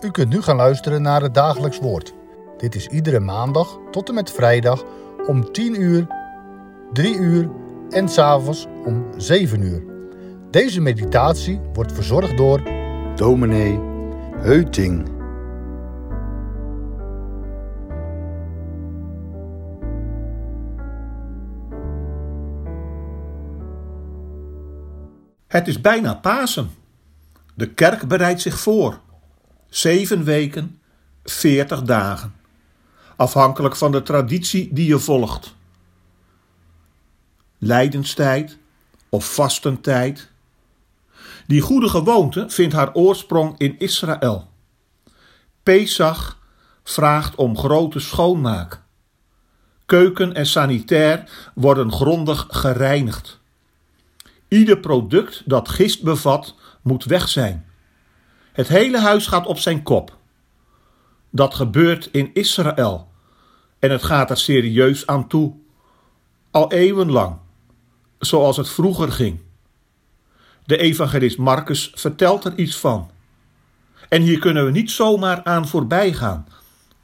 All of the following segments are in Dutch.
U kunt nu gaan luisteren naar het dagelijks woord. Dit is iedere maandag tot en met vrijdag om 10 uur, 3 uur en s'avonds om 7 uur. Deze meditatie wordt verzorgd door dominee Heuting. Het is bijna Pasen. De kerk bereidt zich voor. Zeven weken, veertig dagen. Afhankelijk van de traditie die je volgt. Lijdenstijd of vastentijd. Die goede gewoonte vindt haar oorsprong in Israël. Pesach vraagt om grote schoonmaak. Keuken en sanitair worden grondig gereinigd. Ieder product dat gist bevat, moet weg zijn. Het hele huis gaat op zijn kop. Dat gebeurt in Israël en het gaat er serieus aan toe. Al eeuwenlang, zoals het vroeger ging. De evangelist Marcus vertelt er iets van. En hier kunnen we niet zomaar aan voorbij gaan.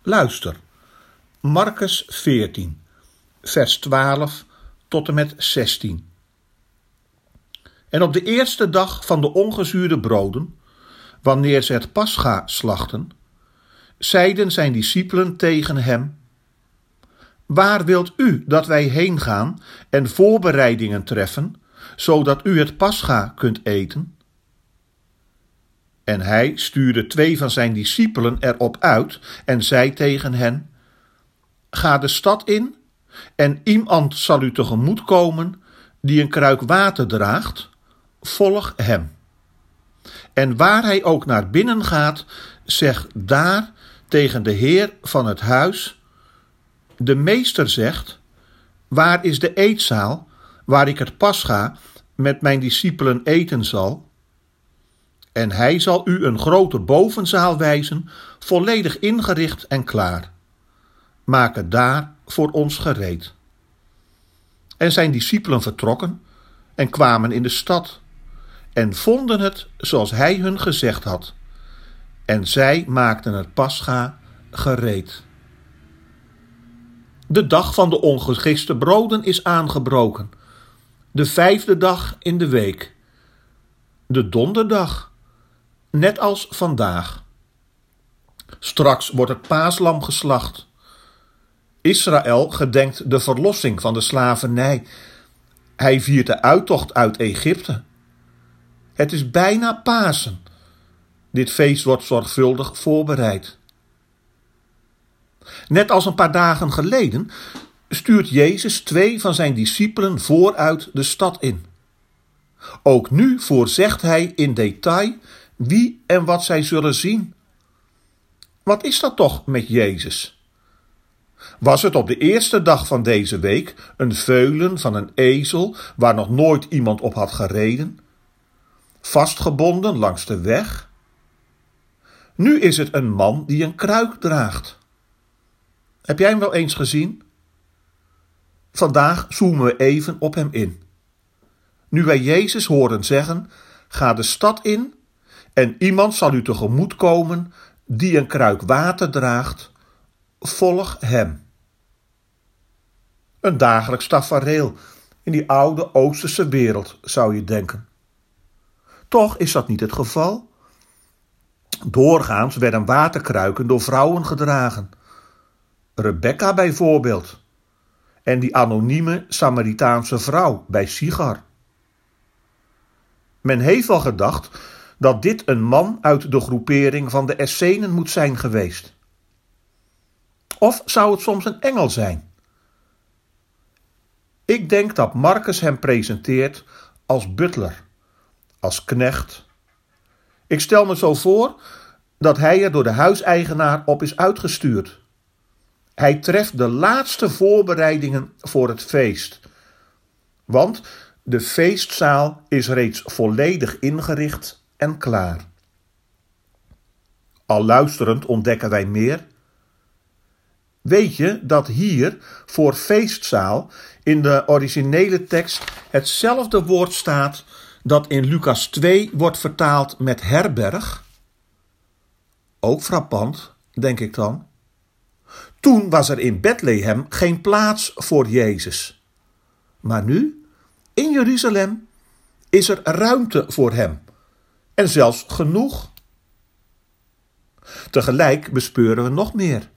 Luister, Marcus 14, vers 12 tot en met 16. En op de eerste dag van de ongezuurde broden, wanneer ze het pascha slachten, zeiden zijn discipelen tegen hem: Waar wilt u dat wij heen gaan en voorbereidingen treffen, zodat u het pascha kunt eten? En hij stuurde twee van zijn discipelen erop uit en zei tegen hen: Ga de stad in, en iemand zal u tegemoet komen die een kruik water draagt volg hem. En waar hij ook naar binnen gaat, zeg daar tegen de heer van het huis: De meester zegt: Waar is de eetzaal waar ik het pascha met mijn discipelen eten zal? En hij zal u een grote bovenzaal wijzen, volledig ingericht en klaar. Maak het daar voor ons gereed. En zijn discipelen vertrokken en kwamen in de stad en vonden het zoals hij hun gezegd had. En zij maakten het pascha gereed. De dag van de ongegiste broden is aangebroken. De vijfde dag in de week. De donderdag. Net als vandaag. Straks wordt het paaslam geslacht. Israël gedenkt de verlossing van de slavernij. Hij viert de uittocht uit Egypte. Het is bijna Pasen. Dit feest wordt zorgvuldig voorbereid. Net als een paar dagen geleden stuurt Jezus twee van zijn discipelen vooruit de stad in. Ook nu voorzegt hij in detail wie en wat zij zullen zien. Wat is dat toch met Jezus? Was het op de eerste dag van deze week een veulen van een ezel waar nog nooit iemand op had gereden? Vastgebonden langs de weg. Nu is het een man die een kruik draagt. Heb jij hem wel eens gezien? Vandaag zoomen we even op hem in. Nu wij Jezus horen zeggen: Ga de stad in en iemand zal u tegemoet komen die een kruik water draagt, volg hem. Een dagelijks tafereel in die oude Oosterse wereld, zou je denken. Toch is dat niet het geval. Doorgaans werden waterkruiken door vrouwen gedragen. Rebecca bijvoorbeeld. En die anonieme Samaritaanse vrouw bij Sigar. Men heeft wel gedacht dat dit een man uit de groepering van de Essenen moet zijn geweest. Of zou het soms een engel zijn? Ik denk dat Marcus hem presenteert als butler als knecht. Ik stel me zo voor dat hij er door de huiseigenaar op is uitgestuurd. Hij treft de laatste voorbereidingen voor het feest. Want de feestzaal is reeds volledig ingericht en klaar. Al luisterend ontdekken wij meer. Weet je dat hier voor feestzaal in de originele tekst hetzelfde woord staat dat in Lucas 2 wordt vertaald met herberg. Ook frappant, denk ik dan. Toen was er in Bethlehem geen plaats voor Jezus. Maar nu, in Jeruzalem, is er ruimte voor hem. En zelfs genoeg. Tegelijk bespeuren we nog meer.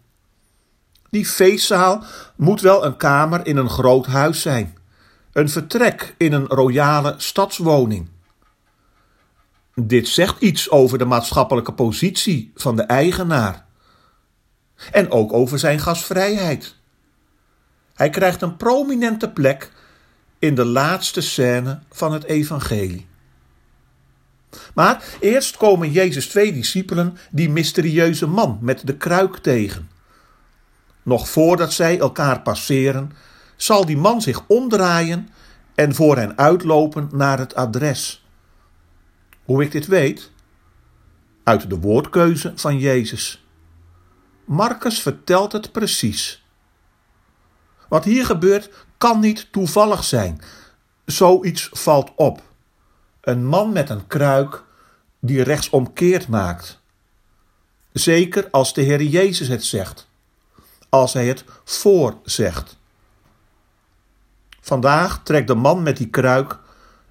Die feestzaal moet wel een kamer in een groot huis zijn, een vertrek in een royale stadswoning. Dit zegt iets over de maatschappelijke positie van de eigenaar. En ook over zijn gastvrijheid. Hij krijgt een prominente plek in de laatste scène van het evangelie. Maar eerst komen Jezus' twee discipelen die mysterieuze man met de kruik tegen. Nog voordat zij elkaar passeren, zal die man zich omdraaien en voor hen uitlopen naar het adres. Hoe ik dit weet? Uit de woordkeuze van Jezus. Marcus vertelt het precies. Wat hier gebeurt kan niet toevallig zijn. Zoiets valt op. Een man met een kruik die rechtsomkeerd maakt. Zeker als de Heer Jezus het zegt, als hij het voorzegt. Vandaag trekt de man met die kruik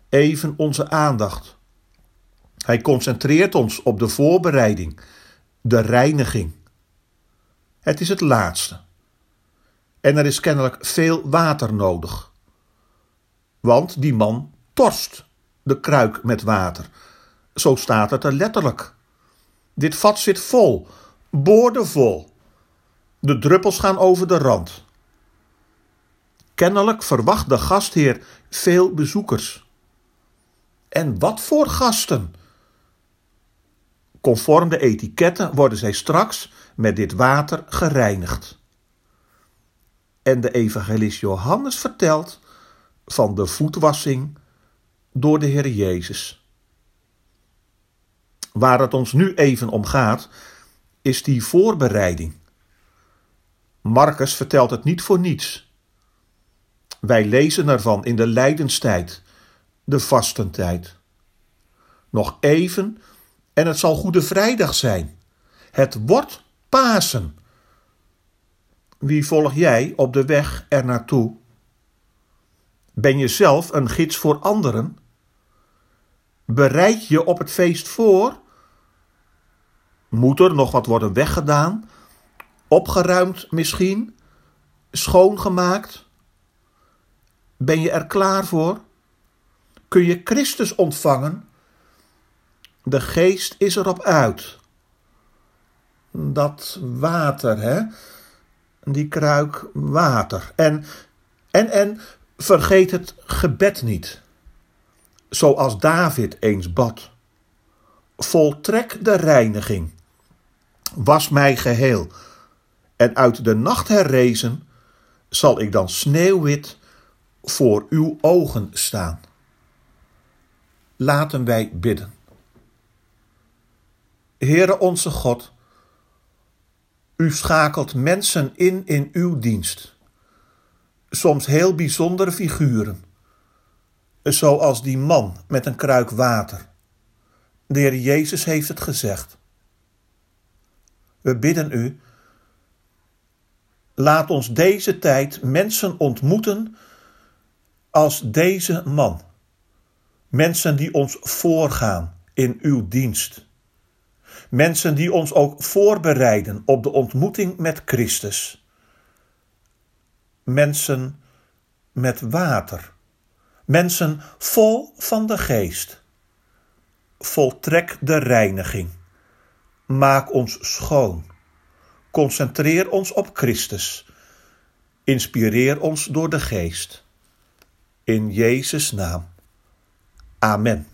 even onze aandacht. Hij concentreert ons op de voorbereiding, de reiniging. Het is het laatste. En er is kennelijk veel water nodig. Want die man torst de kruik met water. Zo staat het er letterlijk. Dit vat zit vol, boordevol. De druppels gaan over de rand. Kennelijk verwacht de gastheer veel bezoekers. En wat voor gasten! Conform de etiketten worden zij straks met dit water gereinigd. En de evangelist Johannes vertelt van de voetwassing door de Heer Jezus. Waar het ons nu even om gaat, is die voorbereiding. Marcus vertelt het niet voor niets. Wij lezen ervan in de lijdenstijd, de vastentijd. Nog even en het zal Goede Vrijdag zijn. Het wordt Pasen. Wie volg jij op de weg er naartoe? Ben je zelf een gids voor anderen? Bereid je op het feest voor? Moet er nog wat worden weggedaan? Opgeruimd misschien? Schoongemaakt? Ben je er klaar voor? Kun je Christus ontvangen? De geest is erop uit. Dat water, hè? Die kruik water. En, en, en vergeet het gebed niet zoals David eens bad. Voltrek de reiniging, was mij geheel, en uit de nacht herrezen zal ik dan sneeuwwit voor uw ogen staan. Laten wij bidden. Heere onze God, u schakelt mensen in in uw dienst, soms heel bijzondere figuren zoals die man met een kruik water. De Heer Jezus heeft het gezegd. We bidden u, laat ons deze tijd mensen ontmoeten als deze man. Mensen die ons voorgaan in uw dienst. Mensen die ons ook voorbereiden op de ontmoeting met Christus. Mensen met water Mensen vol van de geest. Voltrek de reiniging. Maak ons schoon. Concentreer ons op Christus. Inspireer ons door de geest. In Jezus' naam. Amen.